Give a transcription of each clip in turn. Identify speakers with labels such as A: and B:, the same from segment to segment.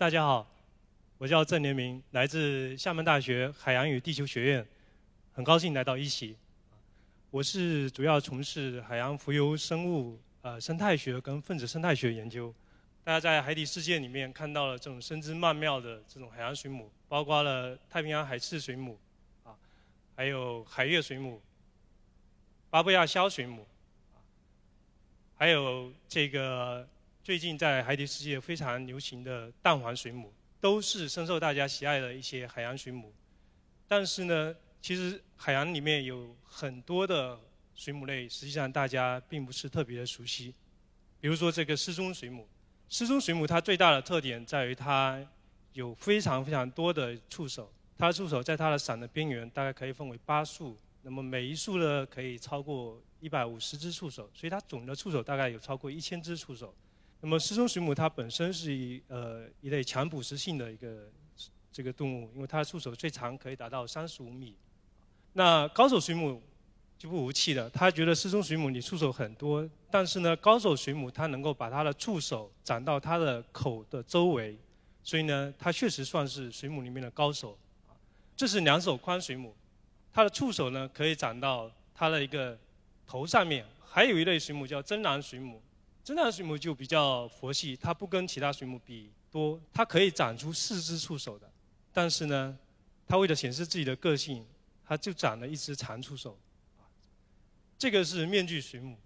A: 大家好，我叫郑连明，来自厦门大学海洋与地球学院，很高兴来到一席。我是主要从事海洋浮游生物、呃生态学跟分子生态学研究。大家在海底世界里面看到了这种生姿曼妙的这种海洋水母，包括了太平洋海刺水母，啊，还有海月水母、巴布亚肖水母，还有这个。最近在海底世界非常流行的蛋黄水母，都是深受大家喜爱的一些海洋水母。但是呢，其实海洋里面有很多的水母类，实际上大家并不是特别的熟悉。比如说这个失踪水母，失踪水母它最大的特点在于它有非常非常多的触手，它的触手在它的伞的边缘大概可以分为八束，那么每一束呢可以超过一百五十只触手，所以它总的触手大概有超过一千只触手。那么失踪水母它本身是一呃一类强捕食性的一个这个动物，因为它触手最长可以达到三十五米。那高手水母就不服气了，他觉得失踪水母你触手很多，但是呢高手水母它能够把它的触手长到它的口的周围，所以呢它确实算是水母里面的高手。这是两手宽水母，它的触手呢可以长到它的一个头上面。还有一类水母叫真蓝水母。真的水母就比较佛系，它不跟其他水母比多，它可以长出四只触手的。但是呢，它为了显示自己的个性，它就长了一只长触手。这个是面具水母，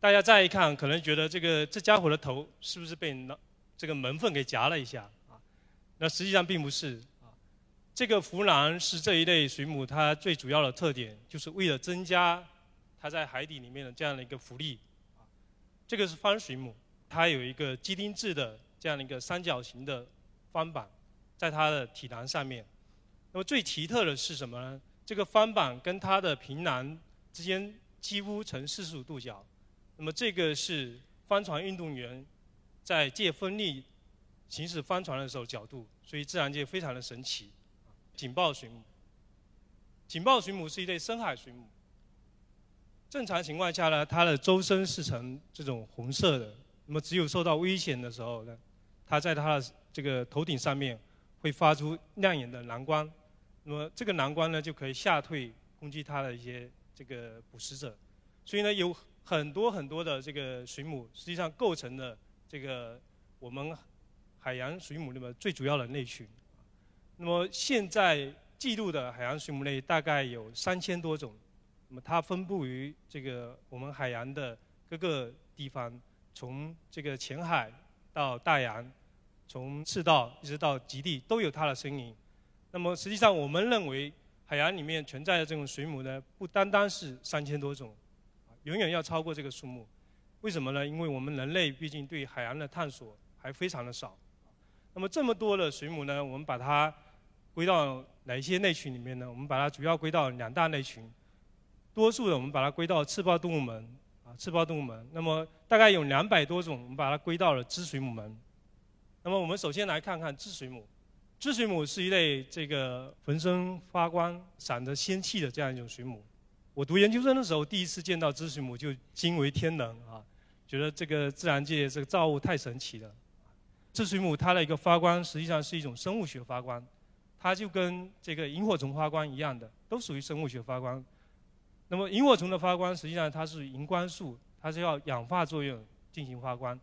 A: 大家再一看，可能觉得这个这家伙的头是不是被那这个门缝给夹了一下啊？那实际上并不是啊。这个浮囊是这一类水母它最主要的特点，就是为了增加它在海底里面的这样的一个浮力。这个是方水母，它有一个鸡丁质的这样的一个三角形的方板，在它的体囊上面。那么最奇特的是什么呢？这个方板跟它的平囊之间几乎呈四十五度角。那么这个是帆船运动员在借风力行驶帆船的时候角度，所以自然界非常的神奇。警报水母，警报水母是一类深海水母。正常情况下呢，它的周身是呈这种红色的。那么只有受到危险的时候呢，它在它的这个头顶上面会发出亮眼的蓝光。那么这个蓝光呢，就可以吓退攻击它的一些这个捕食者。所以呢，有很多很多的这个水母，实际上构成了这个我们海洋水母里面最主要的类群。那么现在记录的海洋水母类大概有三千多种。那么它分布于这个我们海洋的各个地方，从这个浅海到大洋，从赤道一直到极地都有它的身影。那么实际上我们认为海洋里面存在的这种水母呢，不单单是三千多种，远远要超过这个数目。为什么呢？因为我们人类毕竟对海洋的探索还非常的少。那么这么多的水母呢，我们把它归到哪一些类群里面呢？我们把它主要归到两大类群。多数的我们把它归到刺胞动物门，啊，刺胞动物门。那么大概有两百多种，我们把它归到了支水母门。那么我们首先来看看支水母。支水母是一类这个浑身发光、闪着仙气的这样一种水母。我读研究生的时候，第一次见到支水母就惊为天人啊，觉得这个自然界这个造物太神奇了。支水母它的一个发光实际上是一种生物学发光，它就跟这个萤火虫发光一样的，都属于生物学发光。那么萤火虫的发光，实际上它是荧光素，它是要氧化作用进行发光。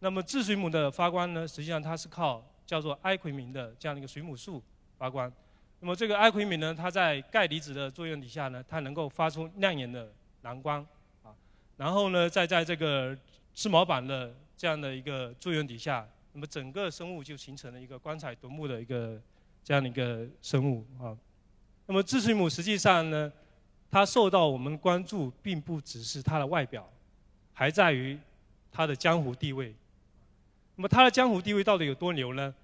A: 那么智水母的发光呢，实际上它是靠叫做埃奎明的这样的一个水母素发光。那么这个埃奎明呢，它在钙离子的作用底下呢，它能够发出亮眼的蓝光啊。然后呢，再在这个翅毛板的这样的一个作用底下，那么整个生物就形成了一个光彩夺目的一个这样的一个生物啊。那么智水母实际上呢，它受到我们关注，并不只是它的外表，还在于它的江湖地位。那么它的江湖地位到底有多牛呢？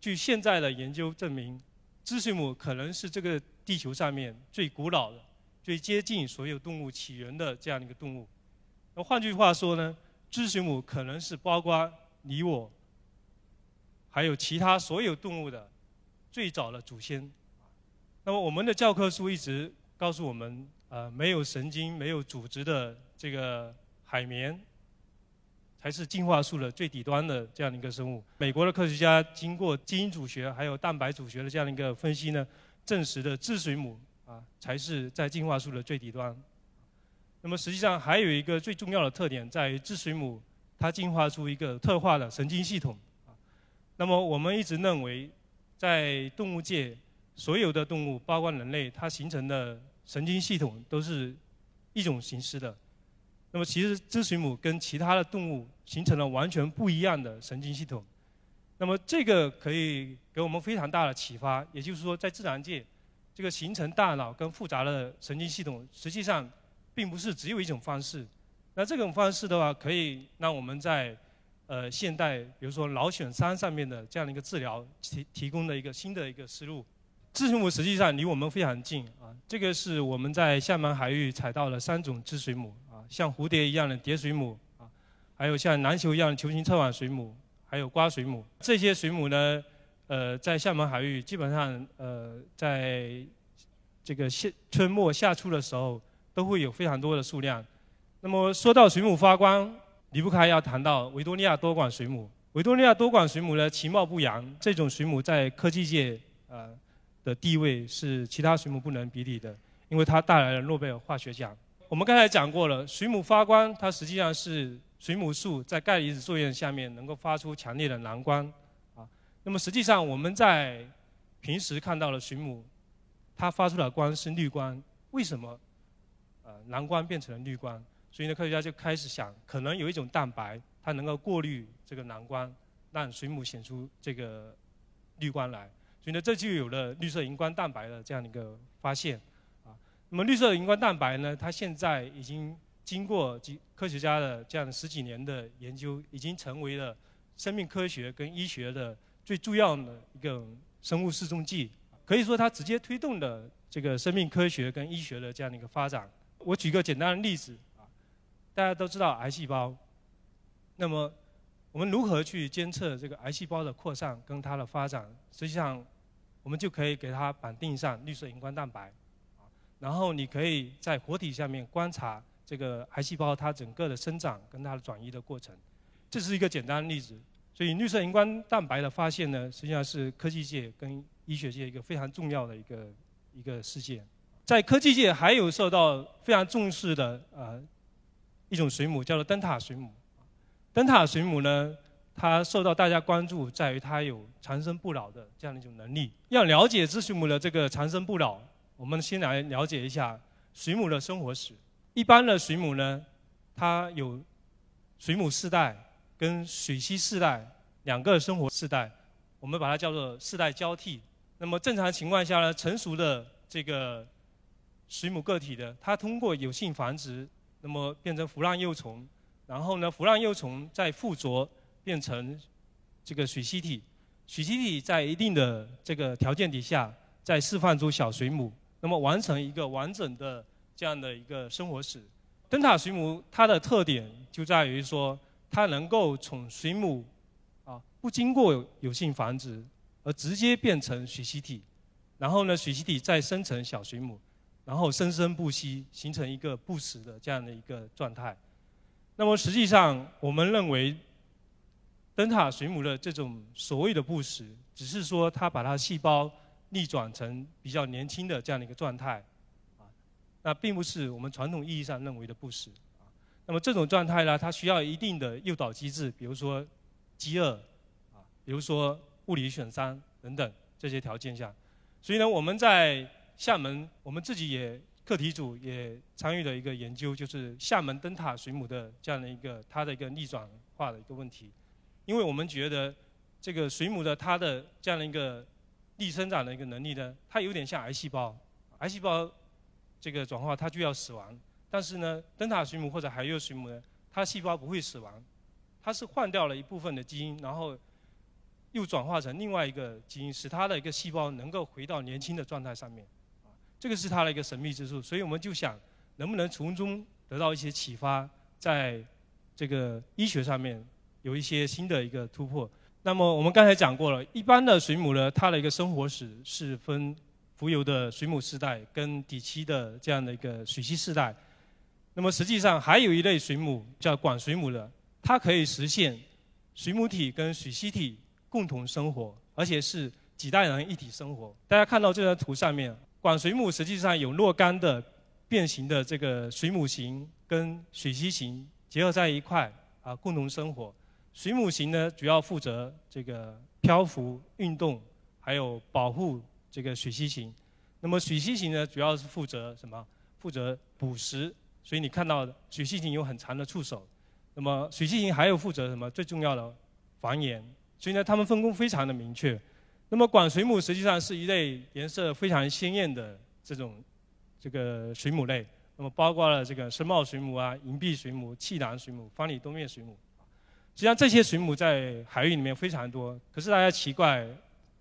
A: 据现在的研究证明，知水母可能是这个地球上面最古老的、最接近所有动物起源的这样一个动物。那换句话说呢，知水母可能是包括你我，还有其他所有动物的最早的祖先。那么我们的教科书一直。告诉我们，呃，没有神经、没有组织的这个海绵，才是进化树的最底端的这样的一个生物。美国的科学家经过基因组学还有蛋白组学的这样的一个分析呢，证实的智水母啊才是在进化树的最底端。那么实际上还有一个最重要的特点在于智水母它进化出一个特化的神经系统。那么我们一直认为，在动物界所有的动物，包括人类，它形成的神经系统都是一种形式的。那么其实智水母跟其他的动物形成了完全不一样的神经系统。那么这个可以给我们非常大的启发，也就是说，在自然界，这个形成大脑跟复杂的神经系统，实际上并不是只有一种方式。那这种方式的话，可以让我们在呃现代，比如说脑损伤上面的这样的一个治疗提提供的一个新的一个思路。智水母实际上离我们非常近啊，这个是我们在厦门海域采到了三种智水母啊。像蝴蝶一样的蝶水母啊，还有像篮球一样的球形侧网水母，还有瓜水母。这些水母呢，呃，在厦门海域基本上，呃，在这个夏春末夏初的时候，都会有非常多的数量。那么说到水母发光，离不开要谈到维多利亚多管水母。维多利亚多管水母呢，其貌不扬，这种水母在科技界呃的地位是其他水母不能比拟的，因为它带来了诺贝尔化学奖。我们刚才讲过了，水母发光，它实际上是水母素在钙离子作用下面能够发出强烈的蓝光，啊，那么实际上我们在平时看到的水母，它发出的光是绿光，为什么，呃，蓝光变成了绿光？所以呢，科学家就开始想，可能有一种蛋白，它能够过滤这个蓝光，让水母显出这个绿光来，所以呢，这就有了绿色荧光蛋白的这样一个发现。啊那么绿色荧光蛋白呢？它现在已经经过几科学家的这样十几年的研究，已经成为了生命科学跟医学的最重要的一个生物示踪剂。可以说，它直接推动了这个生命科学跟医学的这样的一个发展。我举个简单的例子啊，大家都知道癌细胞。那么，我们如何去监测这个癌细胞的扩散跟它的发展？实际上，我们就可以给它绑定上绿色荧光蛋白。啊然后你可以在活体下面观察这个癌细胞它整个的生长跟它的转移的过程，这是一个简单的例子。所以绿色荧光蛋白的发现呢，实际上是科技界跟医学界一个非常重要的一个一个事件。在科技界还有受到非常重视的呃一种水母叫做灯塔水母。灯塔水母呢，它受到大家关注在于它有长生不老的这样的一种能力。要了解智水母的这个长生不老。我们先来了解一下水母的生活史。一般的水母呢，它有水母世代跟水螅世代两个生活世代，我们把它叫做世代交替。那么正常情况下呢，成熟的这个水母个体的，它通过有性繁殖，那么变成腐烂幼虫，然后呢，腐烂幼虫再附着变成这个水螅体，水螅体在一定的这个条件底下，再释放出小水母。那么完成一个完整的这样的一个生活史，灯塔水母它的特点就在于说，它能够从水母啊不经过有性繁殖而直接变成水螅体，然后呢水螅体再生成小水母，然后生生不息，形成一个不死的这样的一个状态。那么实际上我们认为，灯塔水母的这种所谓的不死，只是说它把它细胞。逆转成比较年轻的这样的一个状态，啊，那并不是我们传统意义上认为的不死，啊，那么这种状态呢，它需要一定的诱导机制，比如说饥饿，啊，比如说物理损伤等等这些条件下，所以呢，我们在厦门，我们自己也课题组也参与了一个研究，就是厦门灯塔水母的这样的一个它的一个逆转化的一个问题，因为我们觉得这个水母的它的这样的一个逆生长的一个能力呢，它有点像癌细胞，癌细胞这个转化它就要死亡，但是呢，灯塔水母或者海月水母呢，它细胞不会死亡，它是换掉了一部分的基因，然后又转化成另外一个基因，使它的一个细胞能够回到年轻的状态上面，这个是它的一个神秘之处，所以我们就想能不能从中得到一些启发，在这个医学上面有一些新的一个突破。那么我们刚才讲过了，一般的水母呢，它的一个生活史是分浮游的水母世代跟底栖的这样的一个水栖世代。那么实际上还有一类水母叫管水母的，它可以实现水母体跟水螅体共同生活，而且是几代人一体生活。大家看到这张图上面，管水母实际上有若干的变形的这个水母型跟水螅型结合在一块啊，共同生活。水母型呢，主要负责这个漂浮、运动，还有保护这个水螅型。那么水螅型呢，主要是负责什么？负责捕食。所以你看到水螅型有很长的触手。那么水螅型还有负责什么？最重要的繁衍。所以呢，它们分工非常的明确。那么管水母实际上是一类颜色非常鲜艳的这种这个水母类。那么包括了这个深帽水母啊、银币水母、气囊水母、方里多面水母。实际上这些水母在海域里面非常多，可是大家奇怪，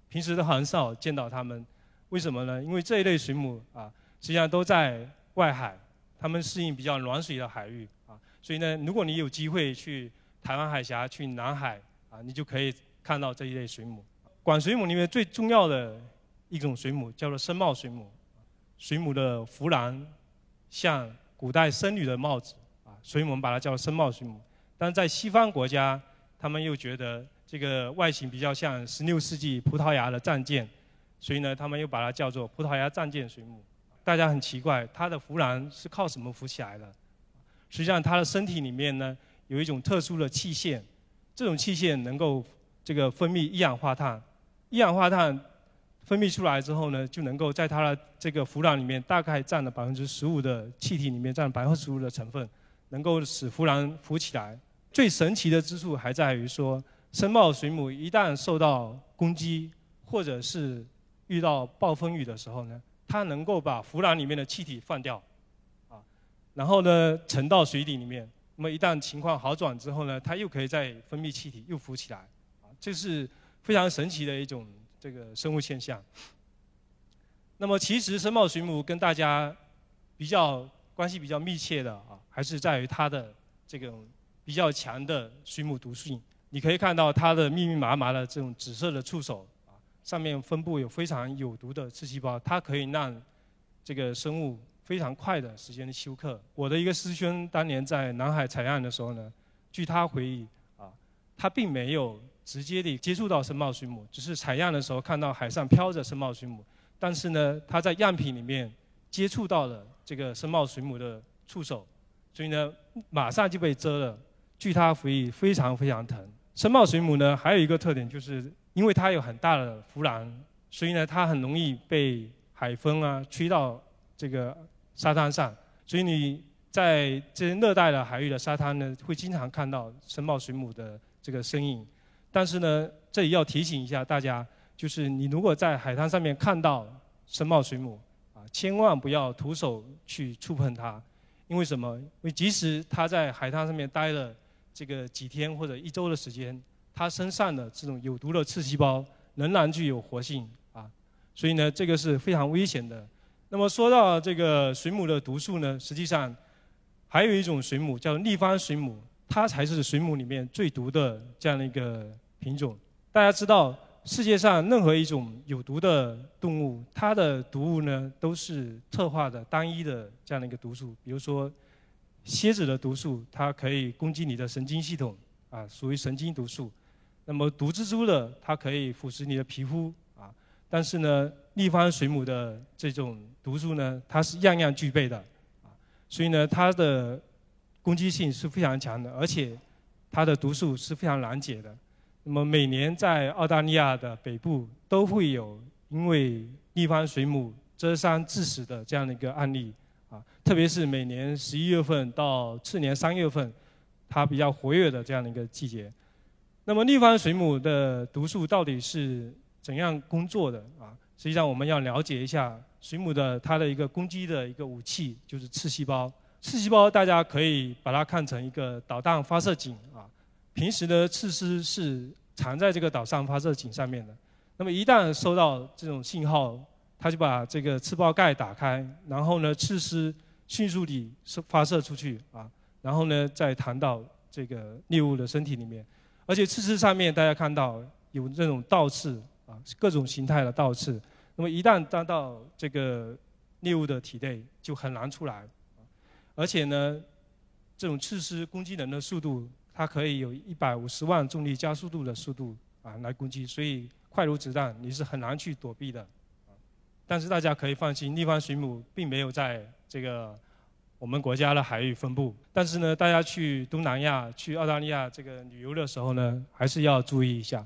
A: 平时都很少见到它们，为什么呢？因为这一类水母啊，实际上都在外海，它们适应比较暖水的海域啊。所以呢，如果你有机会去台湾海峡、去南海啊，你就可以看到这一类水母。管水母里面最重要的一种水母叫做深帽水母，水母的浮蓝像古代僧侣的帽子啊，所以我们把它叫深帽水母。但在西方国家，他们又觉得这个外形比较像16世纪葡萄牙的战舰，所以呢，他们又把它叫做葡萄牙战舰水母。大家很奇怪，它的浮囊是靠什么浮起来的？实际上，它的身体里面呢有一种特殊的器械，这种器械能够这个分泌一氧化碳。一氧化碳分泌出来之后呢，就能够在它的这个浮卵里面大概占了百分之十五的气体里面占百分之十五的成分，能够使浮卵浮起来。最神奇的之处还在于说，深茂水母一旦受到攻击，或者是遇到暴风雨的时候呢，它能够把浮卵里面的气体放掉，啊，然后呢沉到水底里面。那么一旦情况好转之后呢，它又可以再分泌气体，又浮起来，啊，这是非常神奇的一种这个生物现象。那么其实深帽水母跟大家比较关系比较密切的啊，还是在于它的这个。比较强的水母毒性，你可以看到它的密密麻麻的这种紫色的触手啊，上面分布有非常有毒的刺细胞，它可以让这个生物非常快的时间休克。我的一个师兄当年在南海采样的时候呢，据他回忆啊，他并没有直接的接触到深帽水母，只是采样的时候看到海上漂着深帽水母，但是呢，他在样品里面接触到了这个深帽水母的触手，所以呢，马上就被蛰了。据他回忆，非常非常疼。深茂水母呢，还有一个特点，就是因为它有很大的浮卵，所以呢，它很容易被海风啊吹到这个沙滩上。所以你在这些热带的海域的沙滩呢，会经常看到深茂水母的这个身影。但是呢，这里要提醒一下大家，就是你如果在海滩上面看到深茂水母，啊，千万不要徒手去触碰它，因为什么？因为即使它在海滩上面待了。这个几天或者一周的时间，它身上的这种有毒的刺细胞仍然具有活性啊，所以呢，这个是非常危险的。那么说到这个水母的毒素呢，实际上还有一种水母叫立方水母，它才是水母里面最毒的这样的一个品种。大家知道，世界上任何一种有毒的动物，它的毒物呢都是特化的单一的这样的一个毒素，比如说。蝎子的毒素，它可以攻击你的神经系统，啊，属于神经毒素。那么毒蜘蛛的，它可以腐蚀你的皮肤，啊。但是呢，立方水母的这种毒素呢，它是样样具备的，啊。所以呢，它的攻击性是非常强的，而且它的毒素是非常难解的。那么每年在澳大利亚的北部都会有因为立方水母蛰伤致死的这样的一个案例。特别是每年十一月份到次年三月份，它比较活跃的这样的一个季节。那么立方水母的毒素到底是怎样工作的啊？实际上我们要了解一下水母的它的一个攻击的一个武器，就是刺细胞。刺细胞大家可以把它看成一个导弹发射井啊。平时的刺丝是藏在这个导弹发射井上面的。那么一旦收到这种信号，它就把这个刺胞盖打开，然后呢，刺丝迅速地发射出去啊，然后呢，再弹到这个猎物的身体里面。而且刺刺上面大家看到有这种倒刺啊，各种形态的倒刺。那么一旦弹到这个猎物的体内，就很难出来。而且呢，这种刺丝攻击人的速度它可以有一百五十万重力加速度的速度啊来攻击，所以快如子弹，你是很难去躲避的。但是大家可以放心，立方水母并没有在这个我们国家的海域分布。但是呢，大家去东南亚、去澳大利亚这个旅游的时候呢，还是要注意一下。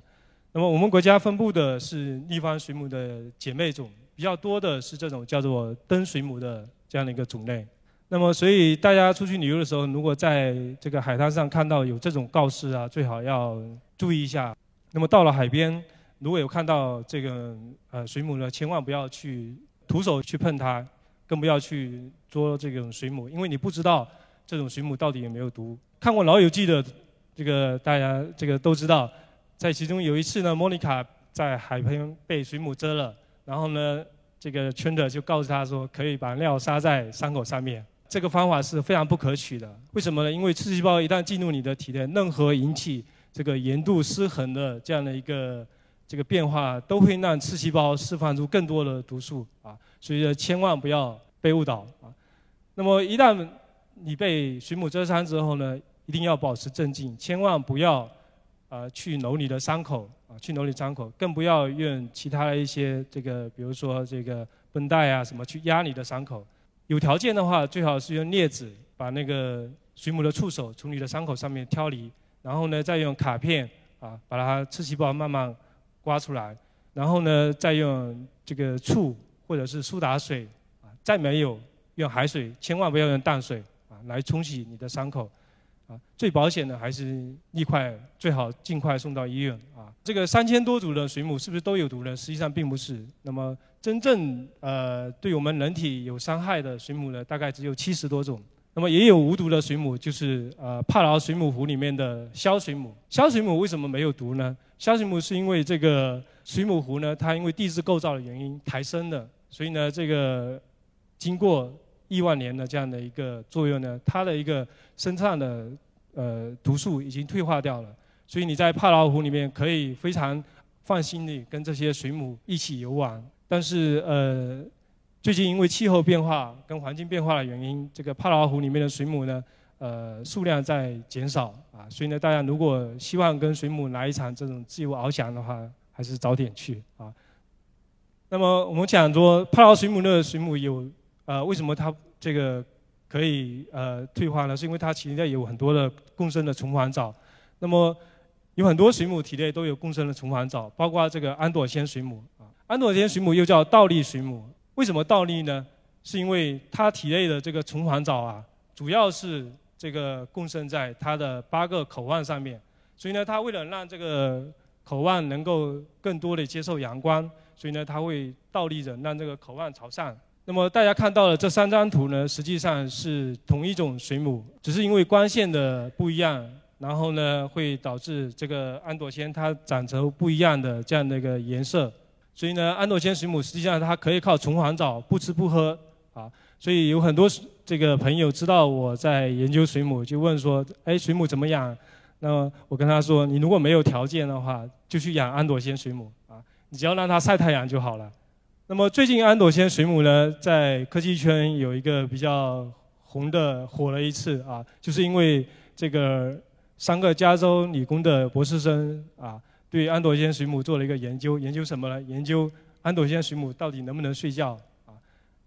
A: 那么我们国家分布的是立方水母的姐妹种，比较多的是这种叫做灯水母的这样的一个种类。那么所以大家出去旅游的时候，如果在这个海滩上看到有这种告示啊，最好要注意一下。那么到了海边，如果有看到这个呃水母呢，千万不要去徒手去碰它，更不要去捉这种水母，因为你不知道这种水母到底有没有毒。看过《老友记》的这个大家这个都知道。在其中有一次呢，莫妮卡在海边被水母蛰了，然后呢，这个圈的就告诉她说，可以把尿撒在伤口上面。这个方法是非常不可取的。为什么呢？因为刺细胞一旦进入你的体内，任何引起这个盐度失衡的这样的一个这个变化，都会让刺细胞释放出更多的毒素啊。所以说千万不要被误导啊。那么一旦你被水母蛰伤之后呢，一定要保持镇静，千万不要。啊，去揉你的伤口啊，去揉你伤口，更不要用其他的一些这个，比如说这个绷带啊什么去压你的伤口。有条件的话，最好是用镊子把那个水母的触手从你的伤口上面挑离，然后呢，再用卡片啊把它刺细胞慢慢刮出来，然后呢，再用这个醋或者是苏打水啊，再没有用海水，千万不要用淡水啊来冲洗你的伤口。啊最保险的还是立块，最好尽快送到医院啊。这个三千多种的水母是不是都有毒呢？实际上并不是。那么真正呃对我们人体有伤害的水母呢，大概只有七十多种。那么也有无毒的水母，就是呃帕劳水母湖里面的枭水母。枭水母为什么没有毒呢？枭水母是因为这个水母湖呢，它因为地质构造的原因抬升的，所以呢这个经过。亿万年的这样的一个作用呢，它的一个身上的呃毒素已经退化掉了，所以你在帕劳湖里面可以非常放心的跟这些水母一起游玩。但是呃，最近因为气候变化跟环境变化的原因，这个帕劳湖里面的水母呢，呃数量在减少啊，所以呢，大家如果希望跟水母来一场这种自由翱翔的话，还是早点去啊。那么我们讲说帕劳水母的水母有。呃，为什么它这个可以呃退化呢？是因为它体内有很多的共生的虫环藻。那么有很多水母体内都有共生的虫环藻，包括这个安朵仙水母啊。安朵仙水母又叫倒立水母。为什么倒立呢？是因为它体内的这个虫环藻啊，主要是这个共生在它的八个口腕上面。所以呢，它为了让这个口腕能够更多的接受阳光，所以呢，它会倒立着，让这个口腕朝上。那么大家看到的这三张图呢，实际上是同一种水母，只是因为光线的不一样，然后呢会导致这个安朵仙它长成不一样的这样的一个颜色。所以呢，安朵仙水母实际上它可以靠虫环藻不吃不喝啊。所以有很多这个朋友知道我在研究水母，就问说：哎，水母怎么养？那么我跟他说：你如果没有条件的话，就去养安朵仙水母啊，你只要让它晒太阳就好了。那么最近安朵仙水母呢，在科技圈有一个比较红的火了一次啊，就是因为这个三个加州理工的博士生啊，对安朵仙水母做了一个研究，研究什么呢？研究安朵仙水母到底能不能睡觉？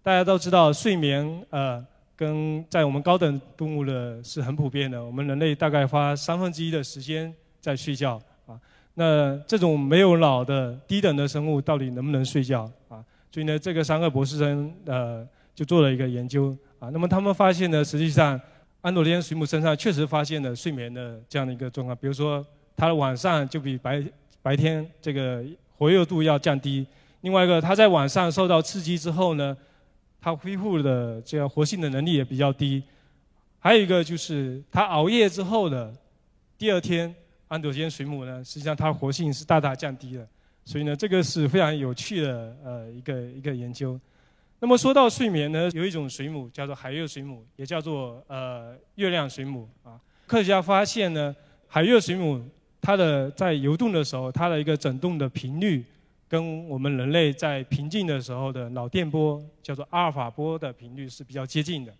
A: 大家都知道，睡眠呃，跟在我们高等动物的是很普遍的，我们人类大概花三分之一的时间在睡觉啊。那这种没有脑的低等的生物到底能不能睡觉啊？所以呢，这个三个博士生呃就做了一个研究啊。那么他们发现呢，实际上安朵仙水母身上确实发现了睡眠的这样的一个状况。比如说，它的晚上就比白白天这个活跃度要降低。另外一个，它在晚上受到刺激之后呢，它恢复的这样活性的能力也比较低。还有一个就是，它熬夜之后的第二天，安朵仙水母呢，实际上它活性是大大降低了。所以呢，这个是非常有趣的呃一个一个研究。那么说到睡眠呢，有一种水母叫做海月水母，也叫做呃月亮水母啊。科学家发现呢，海月水母它的在游动的时候，它的一个振动的频率跟我们人类在平静的时候的脑电波叫做阿尔法波的频率是比较接近的。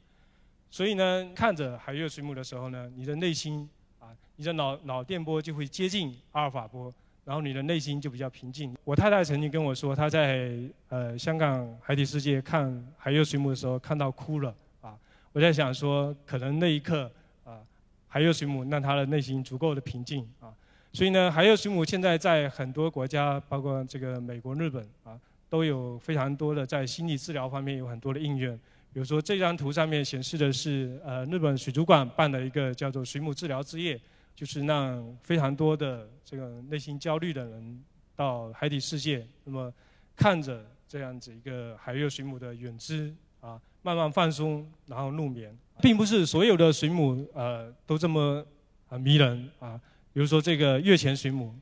A: 所以呢，看着海月水母的时候呢，你的内心啊，你的脑脑电波就会接近阿尔法波，然后你的内心就比较平静。我太太曾经跟我说，她在呃香港海底世界看海月水母的时候看到哭了啊。我在想说，可能那一刻啊，海月水母让她的内心足够的平静啊。所以呢，海月水母现在在很多国家，包括这个美国、日本啊，都有非常多的在心理治疗方面有很多的应用。比如说这张图上面显示的是呃日本水族馆办的一个叫做水母治疗之夜，就是让非常多的这个内心焦虑的人到海底世界，那么看着这样子一个海月水母的远姿啊，慢慢放松，然后入眠，并不是所有的水母呃都这么啊迷人啊。比如说这个月前水母，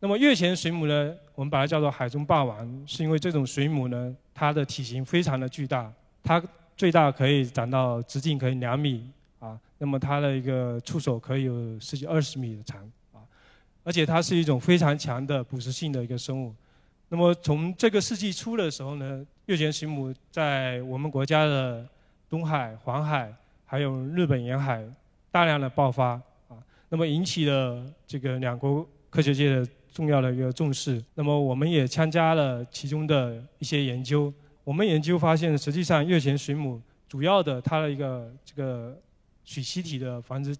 A: 那么月前水母呢，我们把它叫做海中霸王，是因为这种水母呢，它的体型非常的巨大，它最大可以长到直径可以两米啊，那么它的一个触手可以有十几二十米的长啊，而且它是一种非常强的捕食性的一个生物。那么从这个世纪初的时候呢，月前水母在我们国家的东海、黄海还有日本沿海大量的爆发。那么引起了这个两国科学界的重要的一个重视。那么我们也参加了其中的一些研究。我们研究发现，实际上月前水母主要的它的一个这个水栖体的繁殖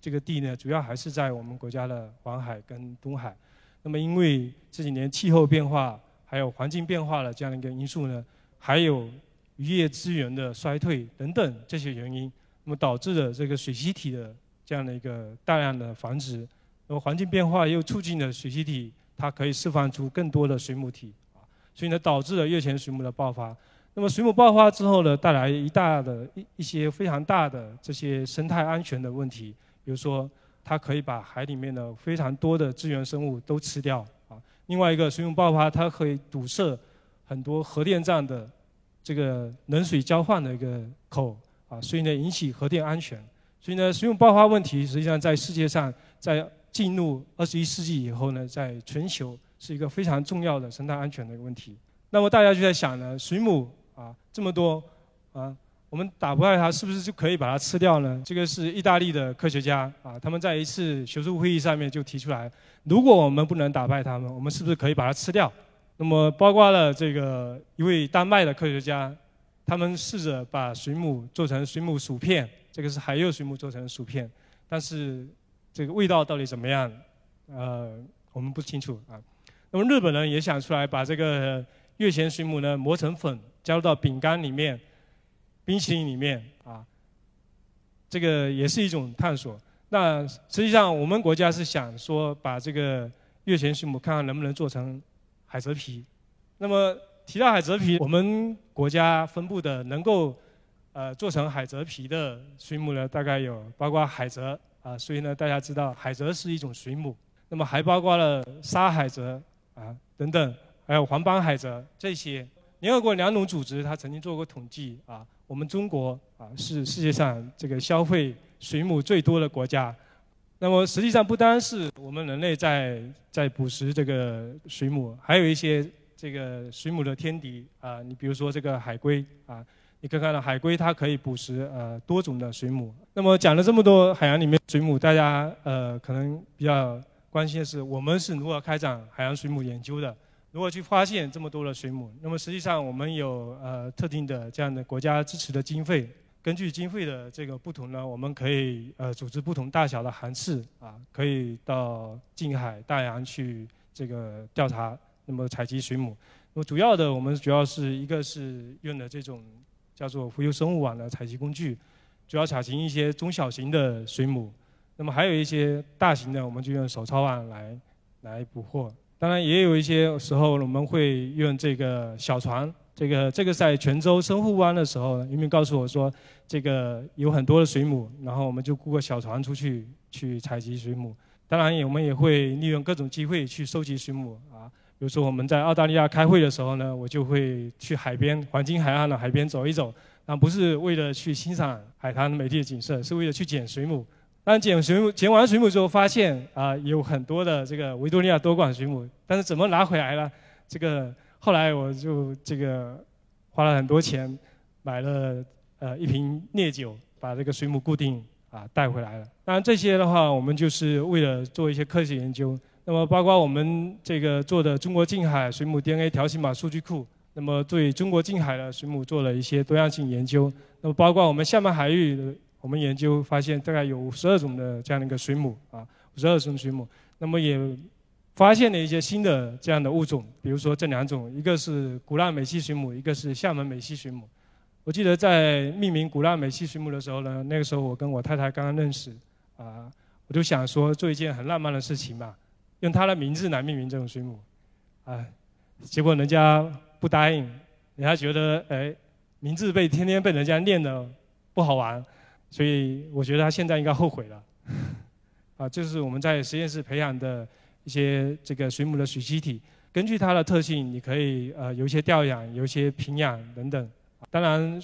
A: 这个地呢，主要还是在我们国家的黄海跟东海。那么因为这几年气候变化还有环境变化的这样的一个因素呢，还有渔业资源的衰退等等这些原因，那么导致了这个水栖体的。这样的一个大量的繁殖，那么环境变化又促进了水栖体，它可以释放出更多的水母体，啊，所以呢导致了月前水母的爆发。那么水母爆发之后呢，带来一大的一一些非常大的这些生态安全的问题，比如说它可以把海里面的非常多的资源生物都吃掉，啊，另外一个水母爆发它可以堵塞很多核电站的这个冷水交换的一个口，啊，所以呢引起核电安全。所以呢，水母爆发问题实际上在世界上，在进入二十一世纪以后呢，在全球是一个非常重要的生态安全的一个问题。那么大家就在想呢，水母啊这么多啊，我们打不败它，是不是就可以把它吃掉呢？这个是意大利的科学家啊，他们在一次学术会议上面就提出来，如果我们不能打败它们，我们是不是可以把它吃掉？那么包括了这个一位丹麦的科学家，他们试着把水母做成水母薯片。这个是海柚水母做成的薯片，但是这个味道到底怎么样？呃，我们不清楚啊。那么日本人也想出来把这个月前水母呢磨成粉，加入到饼干里面、冰淇淋里面啊。这个也是一种探索。那实际上我们国家是想说把这个月前水母看看能不能做成海蜇皮。那么提到海蜇皮，我们国家分布的能够。呃，做成海蜇皮的水母呢，大概有包括海蜇啊，所以呢，大家知道海蜇是一种水母。那么还包括了沙海蜇啊等等，还有黄斑海蜇这些。联合国粮农组织它曾经做过统计啊，我们中国啊是世界上这个消费水母最多的国家。那么实际上不单是我们人类在在捕食这个水母，还有一些这个水母的天敌啊，你比如说这个海龟啊。你可以看到海龟它可以捕食呃多种的水母。那么讲了这么多海洋里面水母，大家呃可能比较关心的是我们是如何开展海洋水母研究的，如何去发现这么多的水母。那么实际上我们有呃特定的这样的国家支持的经费，根据经费的这个不同呢，我们可以呃组织不同大小的航次啊，可以到近海大洋去这个调查，那么采集水母。那么主要的我们主要是一个是用的这种。叫做浮游生物网的采集工具，主要采集一些中小型的水母。那么还有一些大型的，我们就用手抄网来来捕获。当然也有一些时候，我们会用这个小船。这个这个在泉州深沪湾的时候，渔民告诉我说，这个有很多的水母，然后我们就雇个小船出去去采集水母。当然，我们也会利用各种机会去收集水母啊。比如说我们在澳大利亚开会的时候呢，我就会去海边黄金海岸的海边走一走，那不是为了去欣赏海滩美丽的景色，是为了去捡水母。当捡水母捡完水母之后，发现啊有很多的这个维多利亚多管水母，但是怎么拿回来了？这个后来我就这个花了很多钱买了呃一瓶烈酒，把这个水母固定啊带回来了。当然这些的话，我们就是为了做一些科学研究。那么包括我们这个做的中国近海水母 DNA 条形码数据库，那么对中国近海的水母做了一些多样性研究。那么包括我们厦门海域，我们研究发现大概有五十二种的这样的一个水母啊，五十二种水母。那么也发现了一些新的这样的物种，比如说这两种，一个是古浪美西水母，一个是厦门美西水母。我记得在命名古拉美西水母的时候呢，那个时候我跟我太太刚刚认识，啊，我就想说做一件很浪漫的事情嘛，用它的名字来命名这种水母，啊，结果人家不答应，人家觉得哎，名字被天天被人家念的不好玩，所以我觉得他现在应该后悔了。啊，这是我们在实验室培养的一些这个水母的水栖体。根据它的特性，你可以呃有一些调养，有一些平养等等。当然，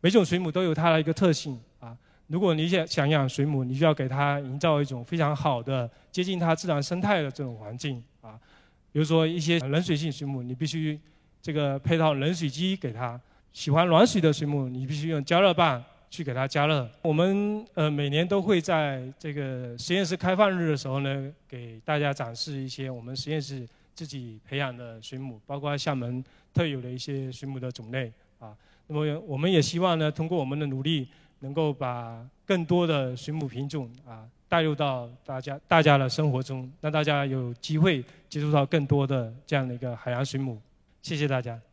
A: 每种水母都有它的一个特性啊。如果你想想养水母，你就要给它营造一种非常好的接近它自然生态的这种环境啊。比如说一些冷水性水母，你必须这个配套冷水机给它；喜欢暖水的水母，你必须用加热棒。去给它加热。我们呃每年都会在这个实验室开放日的时候呢，给大家展示一些我们实验室自己培养的水母，包括厦门特有的一些水母的种类啊。那么我们也希望呢，通过我们的努力，能够把更多的水母品种啊带入到大家大家的生活中，让大家有机会接触到更多的这样的一个海洋水母。谢谢大家。